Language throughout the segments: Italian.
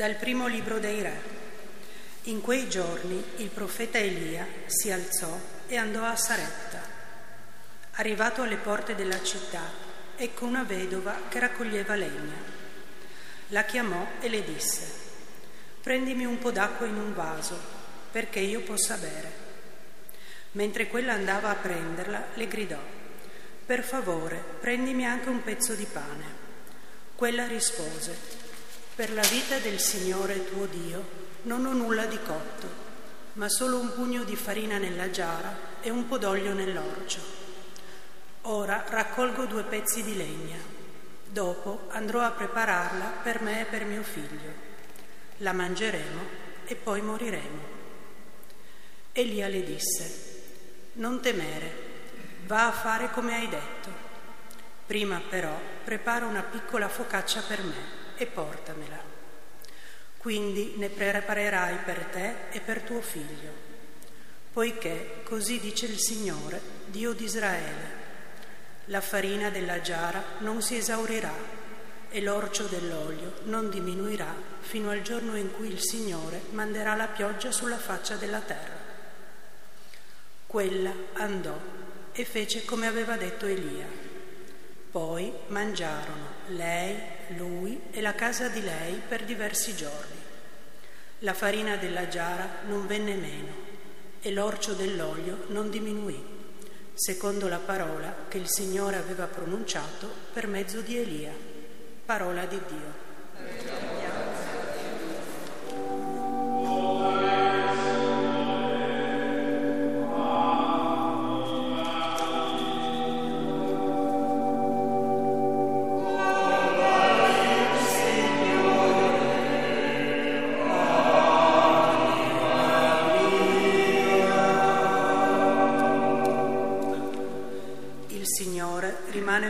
Dal primo libro dei Re. In quei giorni il profeta Elia si alzò e andò a Saretta. Arrivato alle porte della città, ecco una vedova che raccoglieva legna. La chiamò e le disse, prendimi un po' d'acqua in un vaso, perché io possa bere. Mentre quella andava a prenderla, le gridò, per favore, prendimi anche un pezzo di pane. Quella rispose, per la vita del Signore tuo Dio non ho nulla di cotto, ma solo un pugno di farina nella giara e un po' d'olio nell'orcio. Ora raccolgo due pezzi di legna. Dopo andrò a prepararla per me e per mio figlio. La mangeremo e poi moriremo. Elia le disse, non temere, va a fare come hai detto. Prima però prepara una piccola focaccia per me e portamela. Quindi ne preparerai per te e per tuo figlio, poiché così dice il Signore, Dio di Israele, la farina della giara non si esaurirà e l'orcio dell'olio non diminuirà fino al giorno in cui il Signore manderà la pioggia sulla faccia della terra. Quella andò e fece come aveva detto Elia poi mangiarono lei, lui e la casa di lei per diversi giorni. La farina della giara non venne meno e l'orcio dell'olio non diminuì, secondo la parola che il Signore aveva pronunciato per mezzo di Elia. Parola di Dio.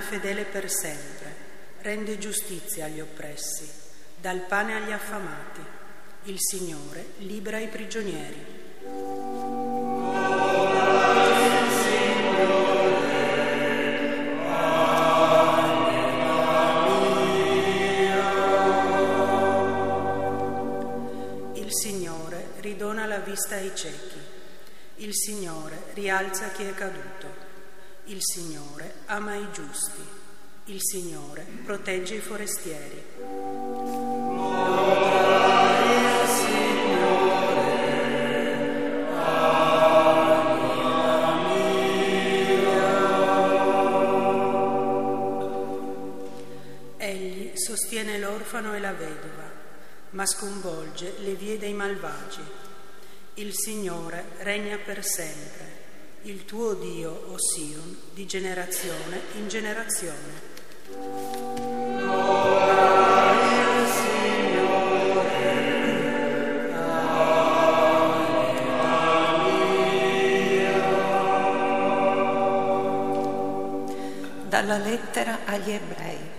Fedele per sempre, rende giustizia agli oppressi, dà il pane agli affamati. Il Signore libera i prigionieri. Il Signore ridona la vista ai ciechi. Il Signore rialza chi è caduto. Il Signore ama i giusti, il Signore protegge i forestieri. Egli sostiene l'orfano e la vedova, ma sconvolge le vie dei malvagi. Il Signore regna per sempre il tuo Dio, o Sion, di generazione in generazione. Dalla lettera agli ebrei.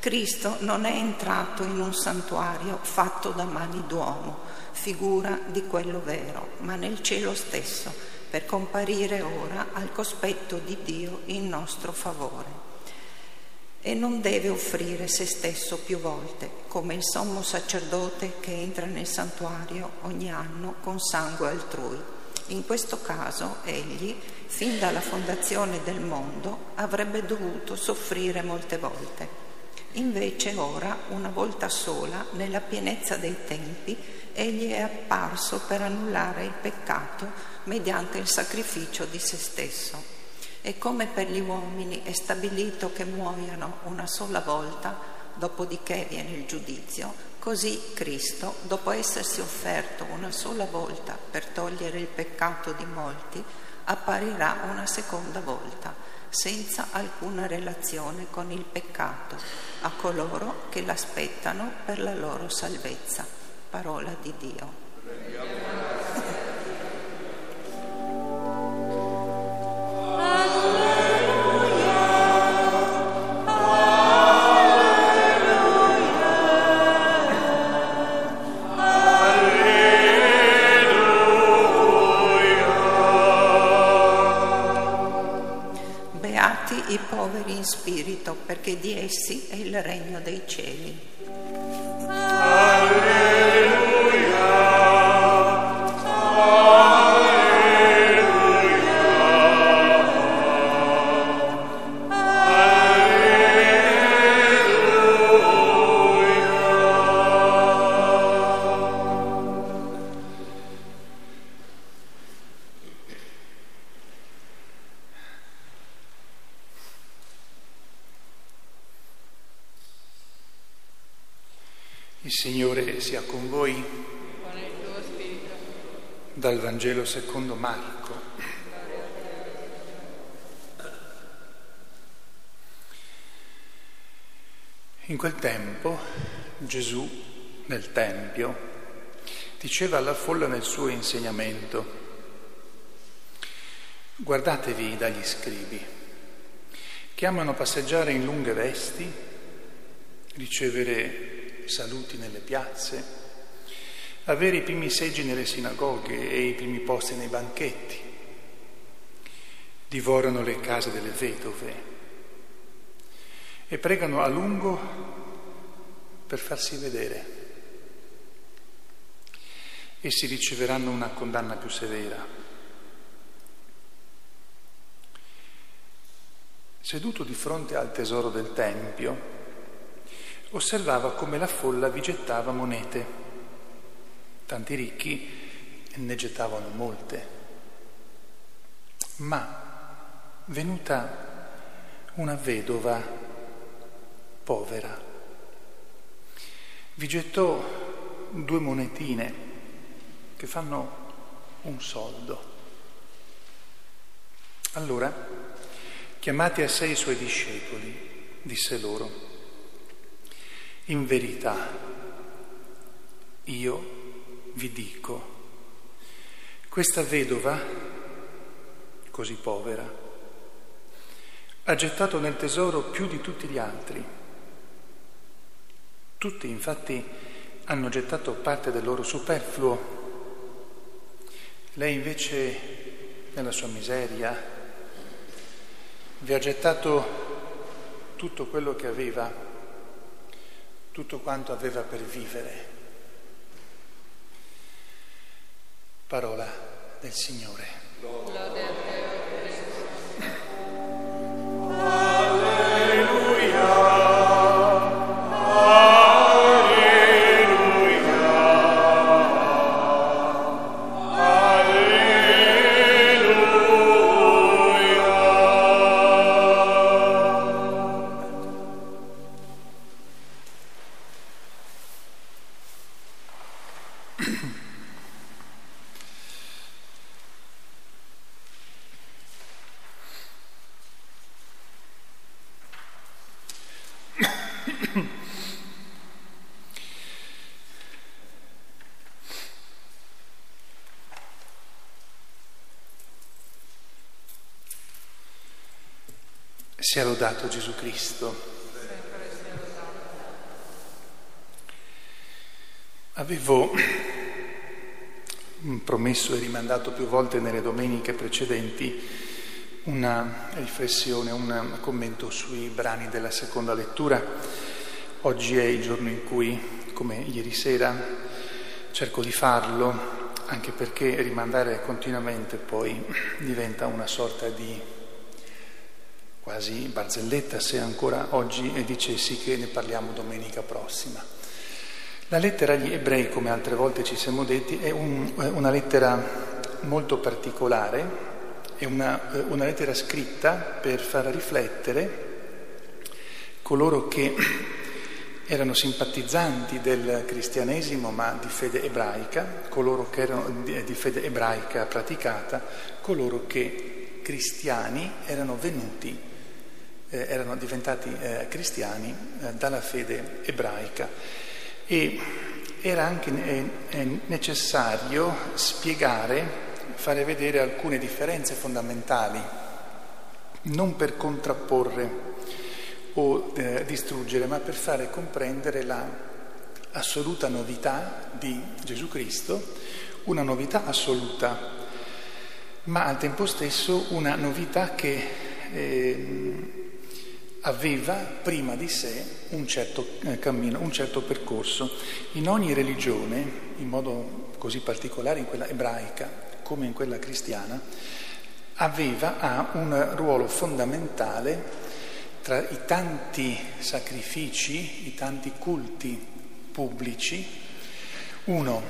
Cristo non è entrato in un santuario fatto da mani d'uomo, figura di quello vero, ma nel cielo stesso per comparire ora al cospetto di Dio in nostro favore. E non deve offrire se stesso più volte, come il sommo sacerdote che entra nel santuario ogni anno con sangue altrui. In questo caso egli, fin dalla fondazione del mondo, avrebbe dovuto soffrire molte volte. Invece ora, una volta sola, nella pienezza dei tempi, egli è apparso per annullare il peccato mediante il sacrificio di se stesso. E come per gli uomini è stabilito che muoiano una sola volta, dopodiché viene il giudizio, così Cristo, dopo essersi offerto una sola volta per togliere il peccato di molti, apparirà una seconda volta, senza alcuna relazione con il peccato, a coloro che l'aspettano per la loro salvezza. Parola di Dio. i poveri in spirito, perché di essi In quel tempo Gesù nel Tempio diceva alla folla nel suo insegnamento, guardatevi dagli scribi, che amano passeggiare in lunghe vesti, ricevere saluti nelle piazze, avere i primi seggi nelle sinagoghe e i primi posti nei banchetti, divorano le case delle vedove e pregano a lungo per farsi vedere. Essi riceveranno una condanna più severa. Seduto di fronte al tesoro del Tempio, osservava come la folla vi gettava monete. Tanti ricchi ne gettavano molte. Ma venuta una vedova povera, vi gettò due monetine che fanno un soldo. Allora, chiamati a sé i suoi discepoli, disse loro, in verità, io vi dico, questa vedova, così povera, ha gettato nel tesoro più di tutti gli altri. Tutti infatti hanno gettato parte del loro superfluo. Lei invece, nella sua miseria, vi ha gettato tutto quello che aveva, tutto quanto aveva per vivere. Parola del Signore. Lode Sia lodato Gesù Cristo. Avevo promesso e rimandato più volte nelle domeniche precedenti una riflessione, un commento sui brani della seconda lettura. Oggi è il giorno in cui, come ieri sera, cerco di farlo, anche perché rimandare continuamente poi diventa una sorta di quasi barzelletta se ancora oggi dicessi che ne parliamo domenica prossima. La lettera agli ebrei, come altre volte ci siamo detti, è un, una lettera molto particolare, è una, una lettera scritta per far riflettere coloro che erano simpatizzanti del cristianesimo ma di fede ebraica, coloro che erano di fede ebraica praticata, coloro che cristiani erano venuti eh, erano diventati eh, cristiani eh, dalla fede ebraica. E era anche eh, necessario spiegare, fare vedere alcune differenze fondamentali, non per contrapporre o eh, distruggere, ma per fare comprendere la assoluta novità di Gesù Cristo, una novità assoluta, ma al tempo stesso una novità che eh, aveva prima di sé un certo eh, cammino, un certo percorso. In ogni religione, in modo così particolare in quella ebraica come in quella cristiana, aveva ha un ruolo fondamentale tra i tanti sacrifici, i tanti culti pubblici, uno,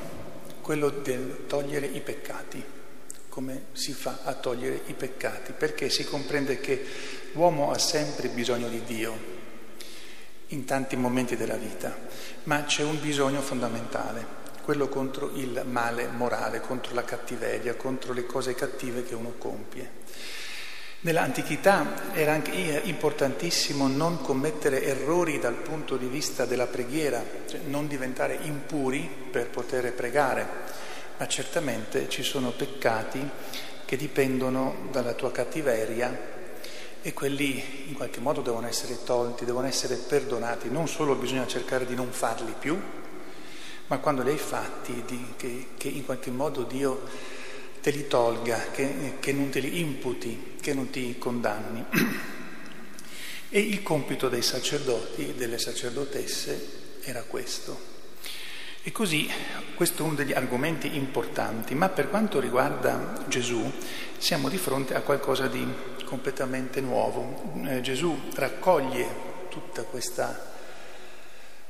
quello del togliere i peccati, come si fa a togliere i peccati, perché si comprende che l'uomo ha sempre bisogno di Dio in tanti momenti della vita, ma c'è un bisogno fondamentale, quello contro il male morale, contro la cattiveria, contro le cose cattive che uno compie. Nell'antichità era anche importantissimo non commettere errori dal punto di vista della preghiera, cioè non diventare impuri per poter pregare, ma certamente ci sono peccati che dipendono dalla tua cattiveria e quelli in qualche modo devono essere tolti, devono essere perdonati, non solo bisogna cercare di non farli più, ma quando li hai fatti di, che, che in qualche modo Dio te li tolga, che, che non te li imputi, che non ti condanni. E il compito dei sacerdoti e delle sacerdotesse era questo. E così questo è uno degli argomenti importanti, ma per quanto riguarda Gesù siamo di fronte a qualcosa di completamente nuovo. Eh, Gesù raccoglie tutta questa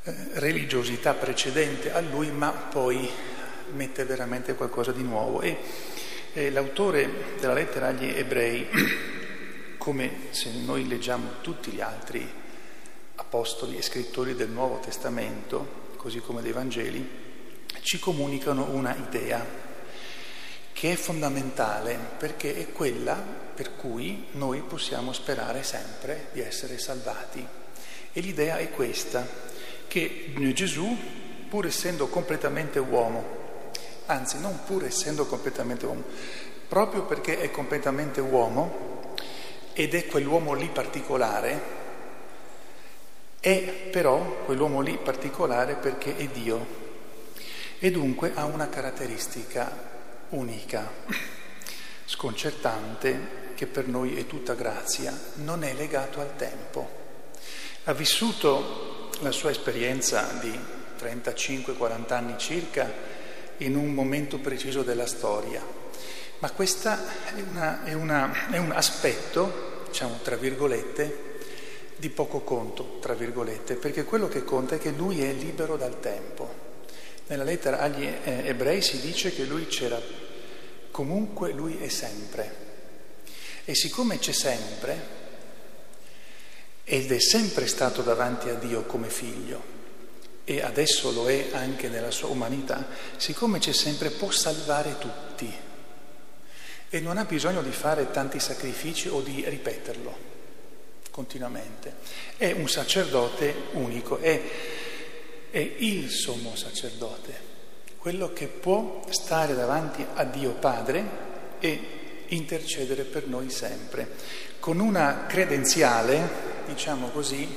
eh, religiosità precedente a lui, ma poi mette veramente qualcosa di nuovo. E eh, l'autore della lettera agli ebrei, come se noi leggiamo tutti gli altri apostoli e scrittori del Nuovo Testamento, così come dei Vangeli, ci comunicano una idea che è fondamentale perché è quella per cui noi possiamo sperare sempre di essere salvati. E l'idea è questa, che Gesù, pur essendo completamente uomo, anzi non pur essendo completamente uomo, proprio perché è completamente uomo ed è quell'uomo lì particolare, è però quell'uomo lì particolare perché è Dio e dunque ha una caratteristica unica, sconcertante, che per noi è tutta grazia, non è legato al tempo. Ha vissuto la sua esperienza di 35-40 anni circa in un momento preciso della storia. Ma questo è, è, un aspetto, diciamo, tra virgolette, di poco conto, tra virgolette, perché quello che conta è che lui è libero dal tempo. Nella lettera agli ebrei si dice che lui c'era, comunque lui è sempre. E siccome c'è sempre, ed è sempre stato davanti a Dio come figlio, e adesso lo è anche nella sua umanità, siccome c'è sempre può salvare tutti e non ha bisogno di fare tanti sacrifici o di ripeterlo continuamente. È un sacerdote unico, è, è il sommo sacerdote, quello che può stare davanti a Dio Padre e intercedere per noi sempre, con una credenziale, diciamo così,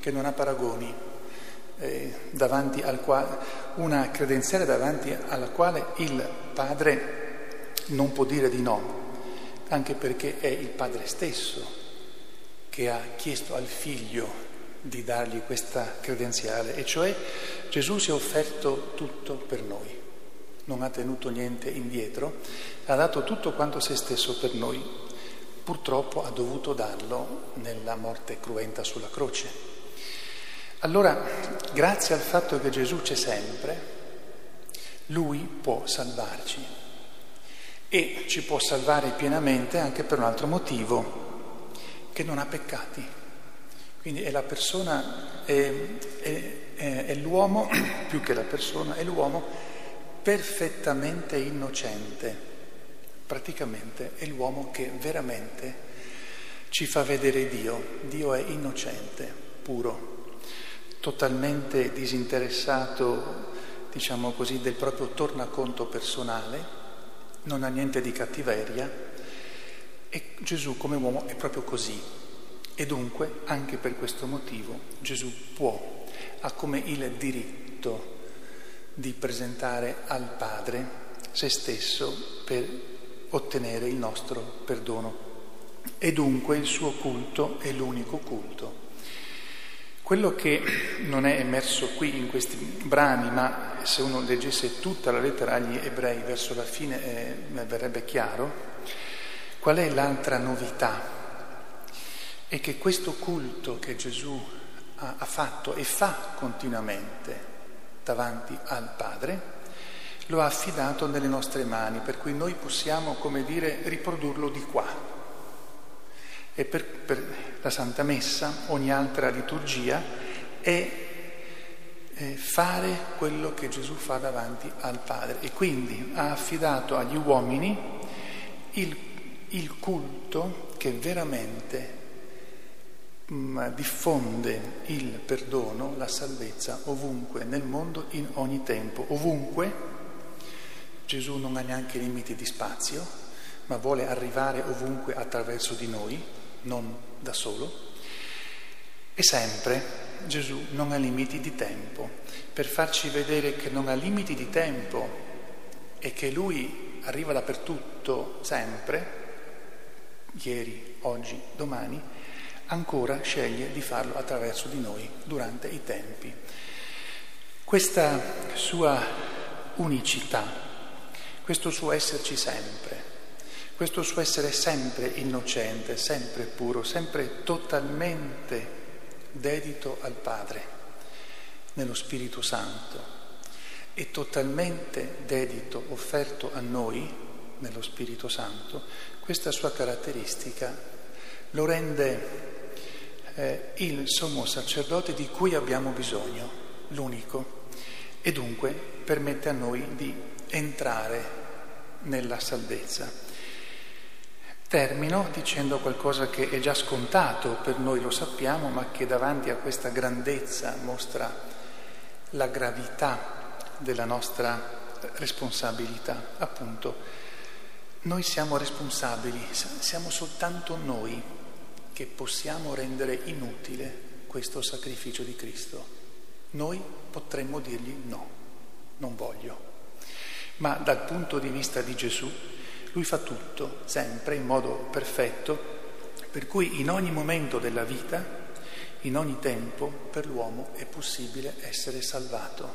che non ha paragoni eh, davanti al quale, una credenziale davanti alla quale il padre non può dire di no, anche perché è il padre stesso che ha chiesto al figlio di dargli questa credenziale, e cioè Gesù si è offerto tutto per noi, non ha tenuto niente indietro, ha dato tutto quanto se stesso per noi, purtroppo ha dovuto darlo nella morte cruenta sulla croce. Allora, grazie al fatto che Gesù c'è sempre, Lui può salvarci e ci può salvare pienamente anche per un altro motivo, che non ha peccati. Quindi è la persona, è, è, è, è l'uomo, più che la persona, è l'uomo perfettamente innocente, praticamente è l'uomo che veramente ci fa vedere Dio. Dio è innocente, puro totalmente disinteressato, diciamo così, del proprio tornaconto personale, non ha niente di cattiveria e Gesù come uomo è proprio così. E dunque, anche per questo motivo, Gesù può, ha come il diritto di presentare al Padre se stesso per ottenere il nostro perdono. e dunque il suo culto è l'unico culto. Quello che non è emerso qui in questi brani, ma se uno leggesse tutta la lettera agli ebrei verso la fine eh, verrebbe chiaro, qual è l'altra novità? È che questo culto che Gesù ha, ha fatto e fa continuamente davanti al Padre, lo ha affidato nelle nostre mani, per cui noi possiamo, come dire, riprodurlo di qua, e per, per la Santa Messa, ogni altra liturgia, è fare quello che Gesù fa davanti al Padre. E quindi ha affidato agli uomini il, il culto che veramente mh, mm, diffonde il perdono, la salvezza ovunque nel mondo, in ogni tempo, ovunque. Gesù non ha neanche limiti di spazio, ma vuole arrivare ovunque attraverso di noi non da solo. E sempre Gesù non ha limiti di tempo, per farci vedere che non ha limiti di tempo e che Lui arriva dappertutto sempre, ieri, oggi, domani, ancora sceglie di farlo attraverso di noi durante i tempi. Questa sua unicità, questo suo esserci sempre, questo suo essere sempre innocente, sempre puro, sempre totalmente dedito al Padre, nello Spirito Santo, e totalmente dedito, offerto a noi, nello Spirito Santo, questa sua caratteristica lo rende eh, il sommo sacerdote di cui abbiamo bisogno, l'unico, e dunque permette a noi di entrare nella salvezza. Termino dicendo qualcosa che è già scontato, per noi lo sappiamo, ma che davanti a questa grandezza mostra la gravità della nostra responsabilità. Appunto, noi siamo responsabili, siamo soltanto noi che possiamo rendere inutile questo sacrificio di Cristo. Noi potremmo dirgli no, non voglio. Ma dal punto di vista di Gesù, lui fa tutto, sempre, in modo perfetto, per cui in ogni momento della vita, in ogni tempo, per l'uomo è possibile essere salvato.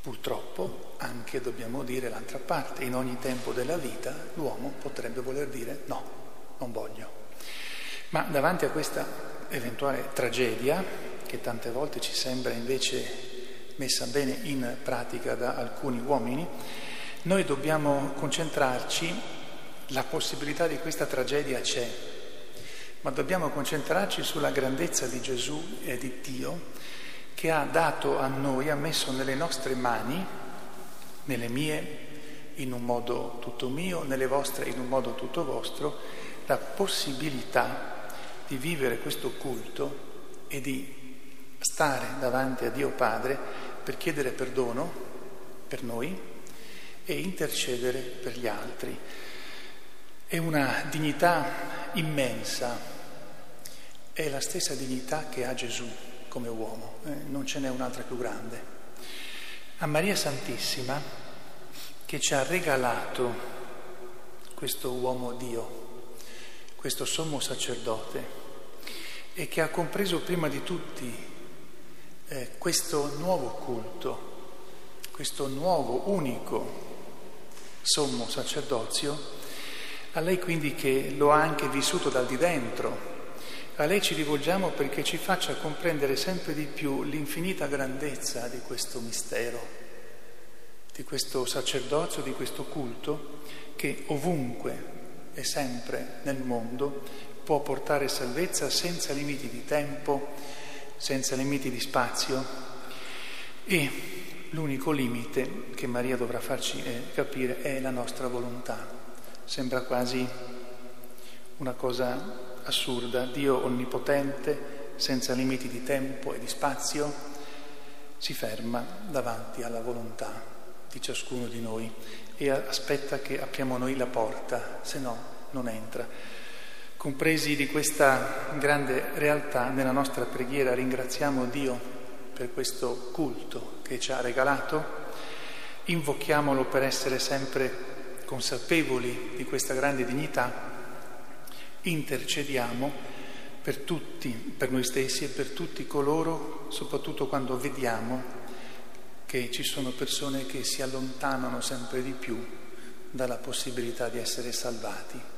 Purtroppo anche dobbiamo dire l'altra parte, in ogni tempo della vita l'uomo potrebbe voler dire no, non voglio. Ma davanti a questa eventuale tragedia, che tante volte ci sembra invece messa bene in pratica da alcuni uomini, noi dobbiamo concentrarci, la possibilità di questa tragedia c'è, ma dobbiamo concentrarci sulla grandezza di Gesù e di Dio che ha dato a noi, ha messo nelle nostre mani, nelle mie in un modo tutto mio, nelle vostre in un modo tutto vostro, la possibilità di vivere questo culto e di stare davanti a Dio Padre per chiedere perdono per noi e intercedere per gli altri. È una dignità immensa, è la stessa dignità che ha Gesù come uomo, eh, non ce n'è un'altra più grande. A Maria Santissima che ci ha regalato questo uomo Dio, questo sommo sacerdote e che ha compreso prima di tutti eh, questo nuovo culto, questo nuovo, unico sommo sacerdozio, a lei quindi che lo ha anche vissuto dal di dentro, a lei ci rivolgiamo perché ci faccia comprendere sempre di più l'infinita grandezza di questo mistero, di questo sacerdozio, di questo culto che ovunque e sempre nel mondo può portare salvezza senza limiti di tempo, senza limiti di spazio e L'unico limite che Maria dovrà farci eh, capire è la nostra volontà. Sembra quasi una cosa assurda. Dio onnipotente, senza limiti di tempo e di spazio, si ferma davanti alla volontà di ciascuno di noi e aspetta che apriamo noi la porta, se no non entra. Compresi di questa grande realtà, nella nostra preghiera ringraziamo Dio per questo culto che ci ha regalato, invochiamolo per essere sempre consapevoli di questa grande dignità intercediamo per tutti, per noi stessi e per tutti coloro, soprattutto quando vediamo che ci sono persone che si allontanano sempre di più dalla possibilità di essere salvati.